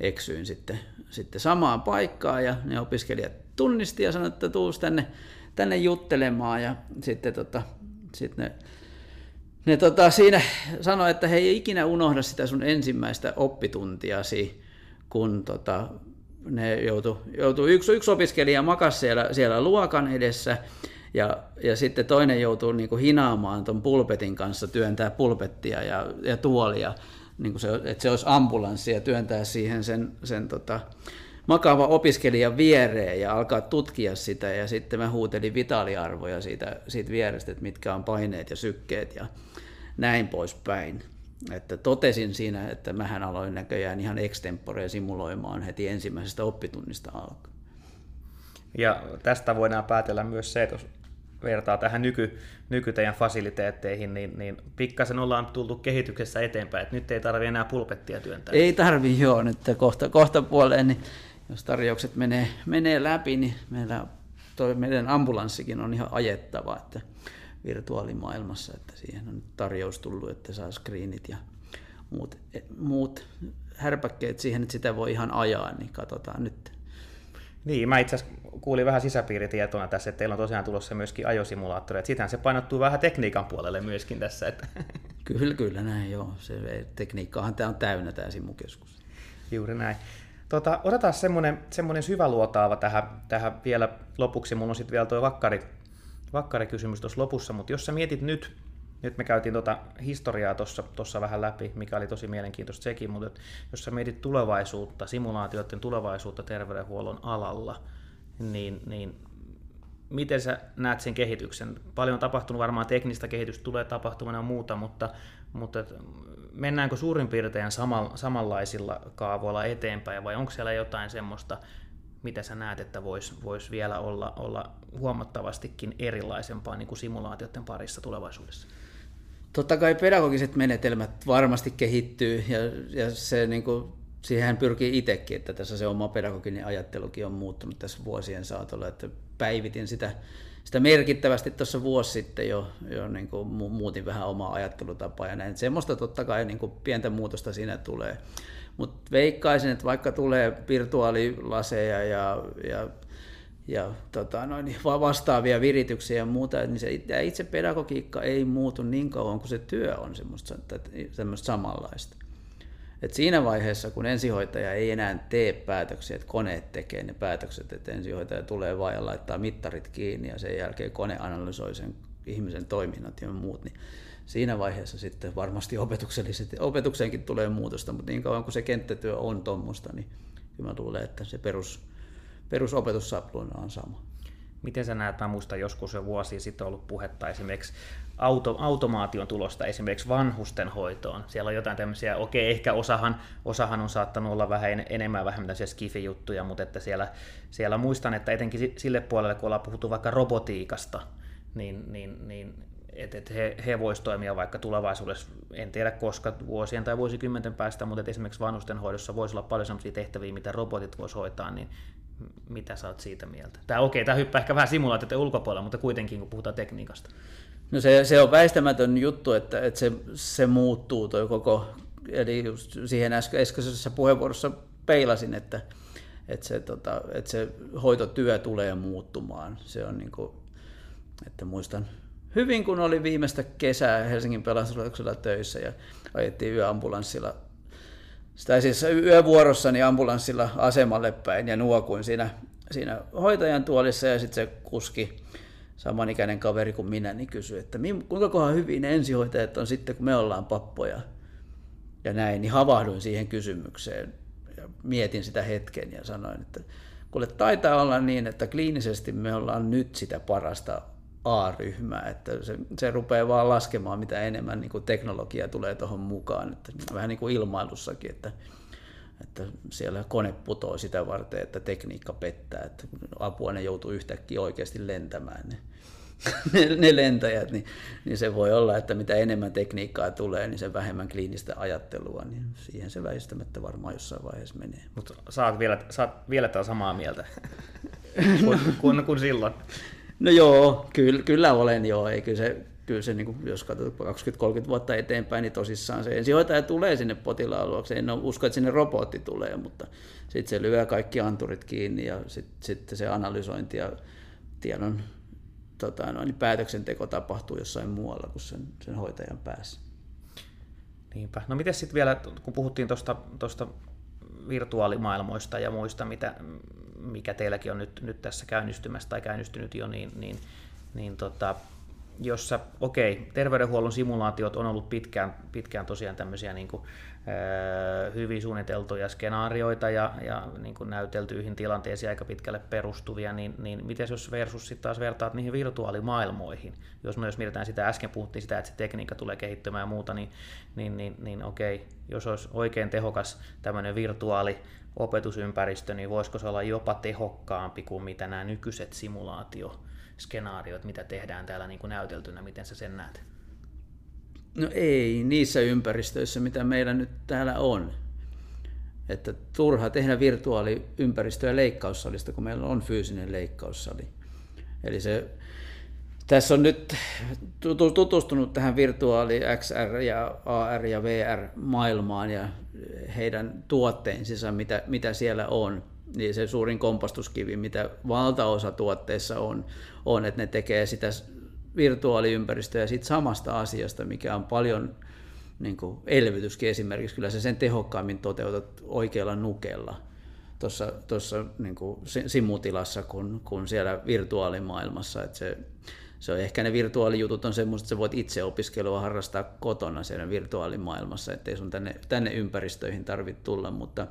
eksyin sitten, sitten samaan paikkaan ja ne opiskelijat tunnisti ja sanoi, että tuus tänne, tänne juttelemaan ja sitten tota, sit ne, ne tota, siinä sanoi, että he ei ikinä unohda sitä sun ensimmäistä oppituntiasi, kun tota, ne joutu, joutu yksi, yksi opiskelija makas siellä, siellä luokan edessä ja, ja sitten toinen joutuu niin kuin hinaamaan tuon pulpetin kanssa, työntää pulpettia ja, ja tuolia, niin kuin se, että se olisi ambulanssi ja työntää siihen sen, sen tota, makaava opiskelijan viereen ja alkaa tutkia sitä ja sitten mä huutelin vitaaliarvoja siitä, siitä vierestä, että mitkä on paineet ja sykkeet ja näin poispäin. Että totesin siinä, että mähän aloin näköjään ihan extempore simuloimaan heti ensimmäisestä oppitunnista alkaen. Ja tästä voidaan päätellä myös se, että jos vertaa tähän nyky, nyky teidän fasiliteetteihin, niin, niin pikkasen ollaan tultu kehityksessä eteenpäin, että nyt ei tarvi enää pulpettia työntää. Ei tarvi joo, nyt kohta, kohta puoleen, niin jos tarjoukset menee, menee läpi, niin meillä toi meidän ambulanssikin on ihan ajettava että virtuaalimaailmassa, että siihen on tarjous tullut, että saa screenit ja muut, muut härpäkkeet siihen, että sitä voi ihan ajaa, niin katsotaan nyt. Niin, mä itse asiassa kuulin vähän sisäpiiritietona tässä, että teillä on tosiaan tulossa myöskin ajosimulaattori, että sitähän se painottuu vähän tekniikan puolelle myöskin tässä. Että... Kyllä, kyllä näin joo. Se, tekniikkaahan tämä on täynnä tämä simukeskus. Juuri näin. Tota, otetaan semmoinen, semmoinen syväluotaava tähän, tähän vielä lopuksi. Mulla on sitten vielä tuo vakkari, vakkarikysymys tuossa lopussa, mutta jos sä mietit nyt, nyt me käytiin tuota historiaa tuossa vähän läpi, mikä oli tosi mielenkiintoista sekin, mutta jos sä mietit tulevaisuutta, simulaatioiden tulevaisuutta terveydenhuollon alalla, niin, niin miten sä näet sen kehityksen? Paljon on tapahtunut, varmaan teknistä kehitystä tulee tapahtumaan ja muuta, mutta, mutta mennäänkö suurin piirtein samanlaisilla kaavoilla eteenpäin vai onko siellä jotain semmoista, mitä sä näet, että voisi vois vielä olla, olla huomattavastikin erilaisempaa niin kuin simulaatioiden parissa tulevaisuudessa? Totta kai pedagogiset menetelmät varmasti kehittyy ja, ja se niin kuin, siihen pyrkii itsekin, että tässä se oma pedagoginen ajattelukin on muuttunut tässä vuosien saatolla, että päivitin sitä, sitä merkittävästi tuossa vuosi sitten jo, jo niin kuin muutin vähän omaa ajattelutapaa ja näin. Semmoista totta kai niin kuin pientä muutosta siinä tulee. Mutta veikkaisin, että vaikka tulee virtuaalilaseja ja, ja, ja tota, noin, vastaavia virityksiä ja muuta, niin se itse pedagogiikka ei muutu niin kauan kuin se työ on semmoista, semmoista samanlaista. Et siinä vaiheessa, kun ensihoitaja ei enää tee päätöksiä, että koneet tekee ne päätökset, että ensihoitaja tulee vain ja laittaa mittarit kiinni ja sen jälkeen kone analysoi sen ihmisen toiminnat ja muut, niin siinä vaiheessa sitten varmasti opetuksellisesti, opetukseenkin tulee muutosta, mutta niin kauan kuin se kenttätyö on tuommoista, niin kyllä mä luulen, että se perus, perusopetussapluuna on sama. Miten sä näet, mä muistan joskus jo vuosi sitten ollut puhetta esimerkiksi auto, automaation tulosta esimerkiksi vanhusten hoitoon. Siellä on jotain tämmöisiä, okei, ehkä osahan, osahan on saattanut olla vähän enemmän vähemmän tämmöisiä skifi-juttuja, mutta että siellä, siellä muistan, että etenkin sille puolelle, kun ollaan puhuttu vaikka robotiikasta, niin, niin, niin että et he, he voisivat toimia vaikka tulevaisuudessa, en tiedä koska, vuosien tai vuosikymmenten päästä, mutta esimerkiksi vanhustenhoidossa voisi olla paljon sellaisia tehtäviä, mitä robotit voisi hoitaa, niin mitä sä oot siitä mieltä? Tämä okei, okay, tämä hyppää ehkä vähän simulaatioiden ulkopuolella, mutta kuitenkin kun puhutaan tekniikasta. No se, se on väistämätön juttu, että, että se, se muuttuu toi koko, eli just siihen äskeisessä puheenvuorossa peilasin, että, että, se, tota, että se hoitotyö tulee muuttumaan. Se on niin kuin, että muistan hyvin, kun oli viimeistä kesää Helsingin pelastuslaitoksella töissä ja ajettiin yöambulanssilla tai siis yövuorossani ambulanssilla asemalle päin ja nuokuin siinä, siinä hoitajan tuolissa ja sitten se kuski samanikäinen kaveri kuin minä, niin kysyi, että kuinka kohan hyvin ensihoitajat on sitten, kun me ollaan pappoja? Ja näin, niin havahduin siihen kysymykseen ja mietin sitä hetken ja sanoin, että kuule taitaa olla niin, että kliinisesti me ollaan nyt sitä parasta A-ryhmää, että se, se rupeaa vaan laskemaan, mitä enemmän niin kuin teknologia tulee tuohon mukaan. Että vähän niin kuin ilmailussakin, että, että siellä kone putoo sitä varten, että tekniikka pettää, että apua ne joutuu yhtäkkiä oikeasti lentämään ne, ne, ne lentäjät, niin, niin se voi olla, että mitä enemmän tekniikkaa tulee, niin se vähemmän kliinistä ajattelua, niin siihen se väistämättä varmaan jossain vaiheessa menee. Mutta saat vielä, saat vielä samaa mieltä kuin, kuin, kuin silloin. No joo, kyllä, kyllä olen joo. Ei, kyllä se, kyllä se niin kuin, jos katsotaan 20-30 vuotta eteenpäin, niin tosissaan se ensihoitaja tulee sinne potilaan luokse. En usko, että sinne robotti tulee, mutta sitten se lyö kaikki anturit kiinni ja sitten sit se analysointi ja tiedon tota, no, niin päätöksenteko tapahtuu jossain muualla kuin sen, sen hoitajan päässä. Niinpä. No miten sitten vielä, kun puhuttiin tuosta virtuaalimaailmoista ja muista, mitä, mikä teilläkin on nyt, nyt tässä käynnistymässä tai käynnistynyt jo, niin, niin, niin tota, jossa, okei, terveydenhuollon simulaatiot on ollut pitkään, pitkään tosiaan tämmöisiä niin kuin, ö, hyvin suunniteltuja skenaarioita ja, ja niin kuin näyteltyihin tilanteisiin aika pitkälle perustuvia, niin, niin miten jos versus sitten taas vertaat niihin virtuaalimaailmoihin, jos myös mietitään sitä, äsken puhuttiin sitä, että se tekniikka tulee kehittymään ja muuta, niin, niin, niin, niin okei, jos olisi oikein tehokas tämmöinen virtuaali opetusympäristö, niin voisiko se olla jopa tehokkaampi kuin mitä nämä nykyiset simulaatioskenaariot, mitä tehdään täällä niin kuin näyteltynä, miten sä sen näet? No ei niissä ympäristöissä, mitä meillä nyt täällä on. että turha tehdä virtuaaliympäristöä leikkaussalista, kun meillä on fyysinen leikkaussali. Eli se, tässä on nyt tutustunut tähän virtuaali XR ja AR ja VR maailmaan ja heidän tuotteensa, mitä, mitä siellä on. Niin se suurin kompastuskivi, mitä valtaosa tuotteissa on, on, että ne tekee sitä virtuaaliympäristöä siitä samasta asiasta, mikä on paljon niin kuin elvytyskin esimerkiksi, kyllä se sen tehokkaammin toteutat oikealla nukella tuossa, tuossa niin simutilassa kuin, kuin siellä virtuaalimaailmassa. Että se, se on ehkä ne virtuaalijutut on semmoista, että sä voit itse opiskelua harrastaa kotona siellä virtuaalimaailmassa, ettei sun tänne, tänne ympäristöihin tarvitse tulla, mutta,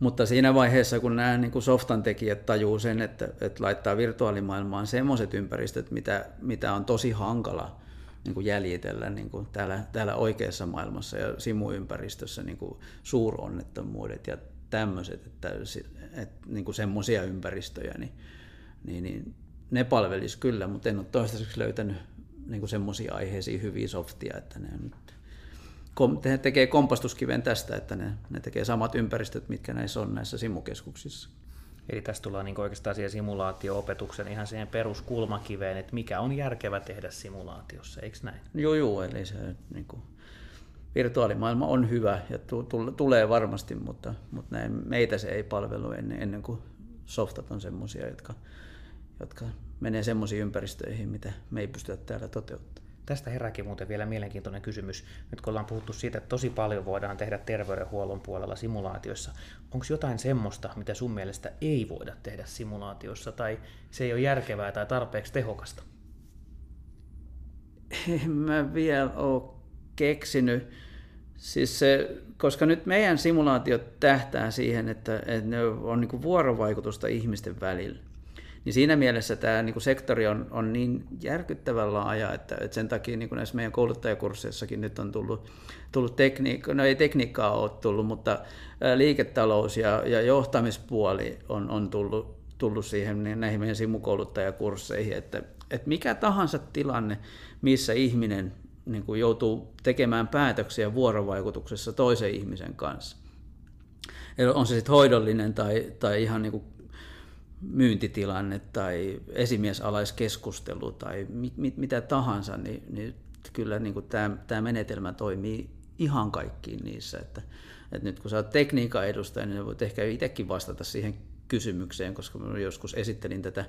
mutta siinä vaiheessa, kun nämä niin kuin softan tekijät tajuu sen, että, että laittaa virtuaalimaailmaan semmoiset ympäristöt, mitä, mitä on tosi hankala niin kuin jäljitellä niin kuin täällä, täällä oikeassa maailmassa ja simuympäristössä niin kuin suuronnettomuudet ja tämmöiset, että, että niin kuin semmoisia ympäristöjä, niin, niin, niin ne palvelisi kyllä, mutta en ole toistaiseksi löytänyt niin semmoisia aiheisiin hyviä softia, että ne nyt ne tekee kompastuskiven tästä, että ne, ne tekee samat ympäristöt, mitkä näissä on näissä simukeskuksissa. Eli tässä tullaan niin oikeastaan siihen simulaatio-opetuksen ihan siihen peruskulmakiveen, että mikä on järkevä tehdä simulaatiossa, eikö näin? Joo, joo, eli se niin kuin, virtuaalimaailma on hyvä ja t- tulee varmasti, mutta, mutta näin, meitä se ei palvelu ennen, ennen kuin softat on semmoisia, jotka, jotka menee semmoisiin ympäristöihin, mitä me ei pystytä täällä toteuttamaan. Tästä herääkin muuten vielä mielenkiintoinen kysymys. Nyt kun ollaan puhuttu siitä, että tosi paljon voidaan tehdä terveydenhuollon puolella simulaatioissa, onko jotain semmoista, mitä sun mielestä ei voida tehdä simulaatiossa, tai se ei ole järkevää tai tarpeeksi tehokasta? En mä vielä ole keksinyt. Siis se, koska nyt meidän simulaatiot tähtää siihen, että, että ne on niin vuorovaikutusta ihmisten välillä niin siinä mielessä tämä niin kuin sektori on, on niin järkyttävän laaja, että, että sen takia niin kuin näissä meidän kouluttajakursseissakin nyt on tullut, tullut tekniikka, no ei tekniikkaa ole tullut, mutta liiketalous ja, ja johtamispuoli on, on tullut, tullut siihen niin näihin meidän simukouluttajakursseihin, että, että mikä tahansa tilanne, missä ihminen niin kuin joutuu tekemään päätöksiä vuorovaikutuksessa toisen ihmisen kanssa. On se sitten hoidollinen tai, tai ihan niin kuin myyntitilanne tai esimiesalaiskeskustelu tai mit, mit, mitä tahansa, niin, niin kyllä niin kuin tämä, tämä menetelmä toimii ihan kaikkiin niissä. Että, että nyt kun sä oot tekniikan edustaja, niin voit ehkä itsekin vastata siihen kysymykseen, koska mä joskus esittelin tätä,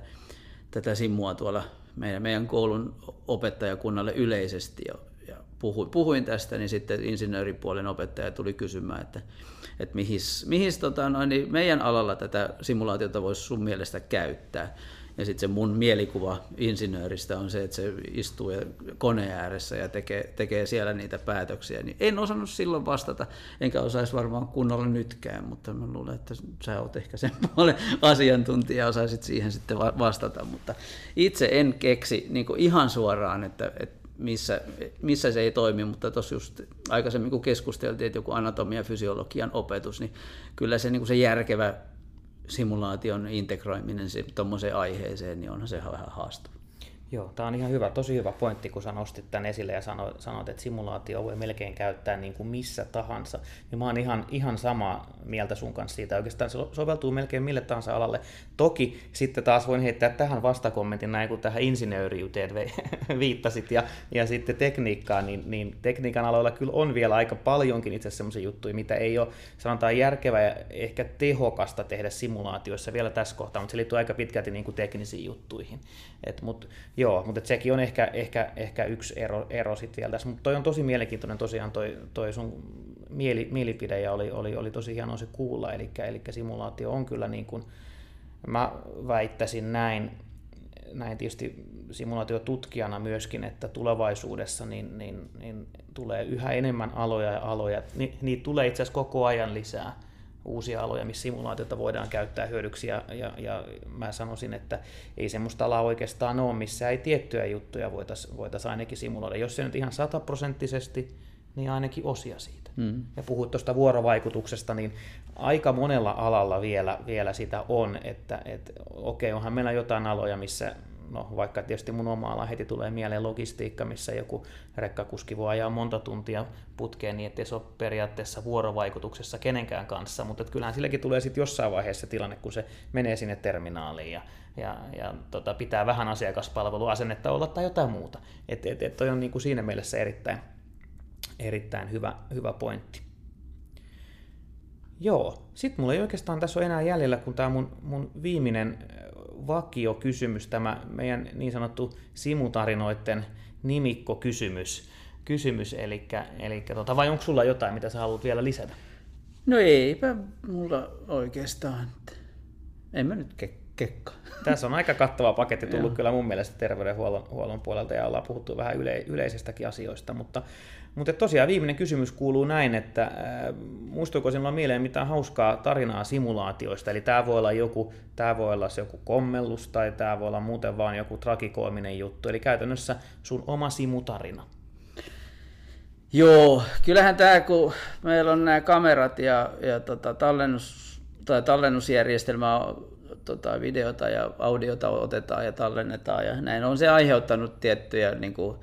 tätä simua tuolla meidän, meidän koulun opettajakunnalle yleisesti ja, puhuin, puhuin tästä, niin sitten insinööripuolen opettaja tuli kysymään, että että mihin, mihin tota, no, niin meidän alalla tätä simulaatiota voisi sun mielestä käyttää. Ja sitten se mun mielikuva insinööristä on se, että se istuu koneen ääressä ja tekee, tekee siellä niitä päätöksiä. Niin en osannut silloin vastata, enkä osaisi varmaan kunnolla nytkään, mutta mä luulen, että sä oot ehkä sen puolen asiantuntija ja osaisit siihen sitten vastata. Mutta itse en keksi niin ihan suoraan, että, että missä, missä se ei toimi, mutta tuossa just aikaisemmin kun keskusteltiin, että joku anatomia ja fysiologian opetus, niin kyllä se, niin se järkevä simulaation integroiminen tuommoiseen aiheeseen, niin onhan se vähän haastava. Joo, tämä on ihan hyvä, tosi hyvä pointti, kun sä nostit tämän esille ja sanoit, että simulaatio voi melkein käyttää niin kuin missä tahansa. Niin mä oon ihan, ihan sama mieltä sun kanssa siitä. Oikeastaan se soveltuu melkein mille tahansa alalle. Toki sitten taas voin heittää tähän vastakommentin näin, kun tähän insinööriyteen viittasit ja, ja sitten tekniikkaan, niin, niin tekniikan aloilla kyllä on vielä aika paljonkin itse asiassa semmoisia juttuja, mitä ei ole sanotaan järkevää ja ehkä tehokasta tehdä simulaatioissa vielä tässä kohtaa, mutta se liittyy aika pitkälti niin kuin teknisiin juttuihin. Et, mut, Joo, mutta sekin on ehkä, ehkä, ehkä yksi ero, ero sitten vielä tässä. Mutta toi on tosi mielenkiintoinen tosiaan toi, toi sun mieli, mielipide ja oli, oli, oli tosi hienoa se kuulla. Eli, eli simulaatio on kyllä niin kuin, mä väittäisin näin, näin tietysti simulaatiotutkijana myöskin, että tulevaisuudessa niin, niin, niin tulee yhä enemmän aloja ja aloja. Ni, niitä tulee itse asiassa koko ajan lisää uusia aloja, missä simulaatiota voidaan käyttää hyödyksi, ja, ja, ja mä sanoisin, että ei semmoista alaa oikeastaan ole, missä ei tiettyjä juttuja voitaisiin voitais ainakin simuloida. Jos se nyt ihan sataprosenttisesti, niin ainakin osia siitä. Mm. Ja puhut tuosta vuorovaikutuksesta, niin aika monella alalla vielä, vielä sitä on, että et, okei, onhan meillä jotain aloja, missä no vaikka tietysti mun oma ala heti tulee mieleen logistiikka, missä joku rekkakuski voi ajaa monta tuntia putkeen niin, ettei se ole periaatteessa vuorovaikutuksessa kenenkään kanssa, mutta kyllähän silläkin tulee sitten jossain vaiheessa tilanne, kun se menee sinne terminaaliin ja, ja, ja tota, pitää vähän asiakaspalveluasennetta olla tai jotain muuta. Että et, et toi on niin kuin siinä mielessä erittäin, erittäin hyvä, hyvä pointti. Joo, sitten mulla ei oikeastaan tässä ole enää jäljellä, kun tämä mun, mun viimeinen vakiokysymys, tämä meidän niin sanottu simutarinoiden nimikkokysymys. Kysymys, eli, eli tota, vai onko sulla jotain, mitä sä haluat vielä lisätä? No eipä mulla oikeastaan. En mä nyt ke- kekka. Tässä on aika kattava paketti tullut kyllä mun mielestä terveydenhuollon huollon puolelta ja ollaan puhuttu vähän yle, yleisistäkin asioista, mutta, mutta tosiaan viimeinen kysymys kuuluu näin, että äh, muistuiko sinulla mieleen mitään hauskaa tarinaa simulaatioista, eli tämä voi olla joku, tämä voi olla joku kommellus tai tämä voi olla muuten vaan joku trakikoiminen juttu, eli käytännössä sun oma simutarina. Joo, kyllähän tämä, kun meillä on nämä kamerat ja, ja tota, tallennus, tai tallennusjärjestelmä tota, videota ja audiota otetaan ja tallennetaan ja näin on se aiheuttanut tiettyjä niin kuin,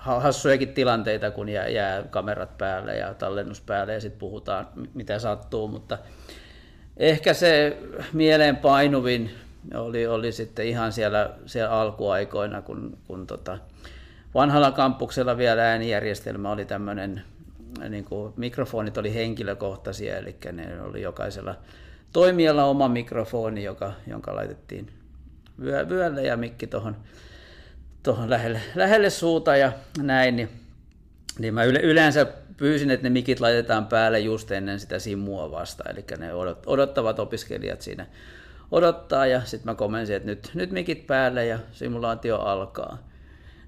hassujakin tilanteita, kun jää, jää kamerat päälle ja tallennus päälle ja sitten puhutaan mitä sattuu, mutta ehkä se mieleen painuvin oli, oli sitten ihan siellä, siellä alkuaikoina, kun, kun tota, vanhalla kampuksella vielä äänijärjestelmä oli tämmöinen, niin kuin mikrofonit oli henkilökohtaisia, eli ne oli jokaisella toimijalla oma mikrofoni, joka, jonka laitettiin vyö, vyölle ja mikki tuohon tohon lähelle, lähelle suuta ja näin, niin, niin mä yleensä pyysin, että ne mikit laitetaan päälle just ennen sitä simua vasta, eli ne odottavat opiskelijat siinä odottaa ja sitten mä komensin, että nyt, nyt mikit päälle ja simulaatio alkaa.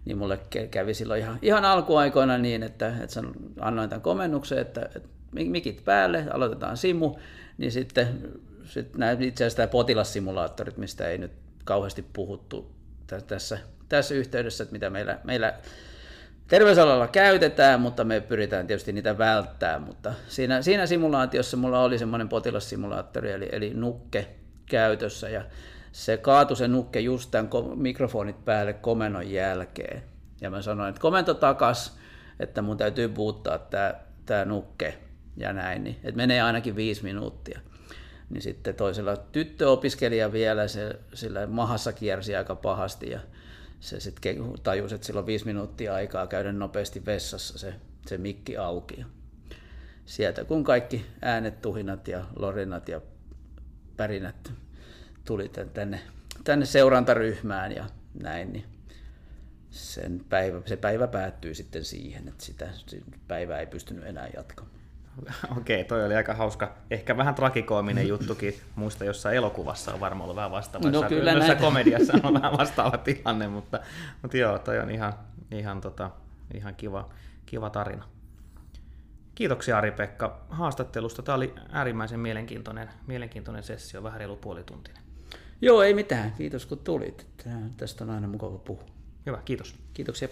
Niin mulle kävi silloin ihan, ihan alkuaikoina niin, että, että annoin tämän komennuksen, että, että mikit päälle, aloitetaan simu, niin sitten, nämä itse asiassa potilassimulaattorit, mistä ei nyt kauheasti puhuttu tässä, tässä yhteydessä, että mitä meillä, meillä terveysalalla käytetään, mutta me pyritään tietysti niitä välttää, mutta siinä, siinä simulaatiossa mulla oli semmoinen potilassimulaattori, eli, eli nukke käytössä, ja se kaatui se nukke just tämän mikrofonit päälle komennon jälkeen. Ja mä sanoin, että komento takas, että mun täytyy puuttaa tämä, tämä nukke ja näin, niin, että menee ainakin viisi minuuttia. Niin sitten toisella tyttöopiskelija vielä, se, sillä mahassa kiersi aika pahasti ja se sitten tajusi, että sillä on viisi minuuttia aikaa käydä nopeasti vessassa se, se mikki auki. Sieltä kun kaikki äänet, tuhinat ja lorinat ja pärinät tuli tänne, tänne seurantaryhmään ja näin, niin sen päivä, se päivä päättyi sitten siihen, että sitä päivää ei pystynyt enää jatkamaan. Okei, toi oli aika hauska. Ehkä vähän trakikoominen juttukin. Muista jossain elokuvassa on varmaan ollut vähän vastaava. No kyllä näitä. komediassa on vähän vastaava tilanne, mutta, mutta joo, toi on ihan, ihan, tota, ihan kiva, kiva tarina. Kiitoksia Ari-Pekka haastattelusta. Tämä oli äärimmäisen mielenkiintoinen, mielenkiintoinen sessio, vähän reilu puolituntinen. Joo, ei mitään. Kiitos kun tulit. Tästä on aina mukava puhua. Hyvä, kiitos. Kiitoksia.